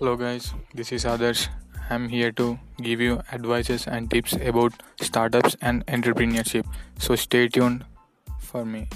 Hello, guys, this is Adarsh. I'm here to give you advices and tips about startups and entrepreneurship. So, stay tuned for me.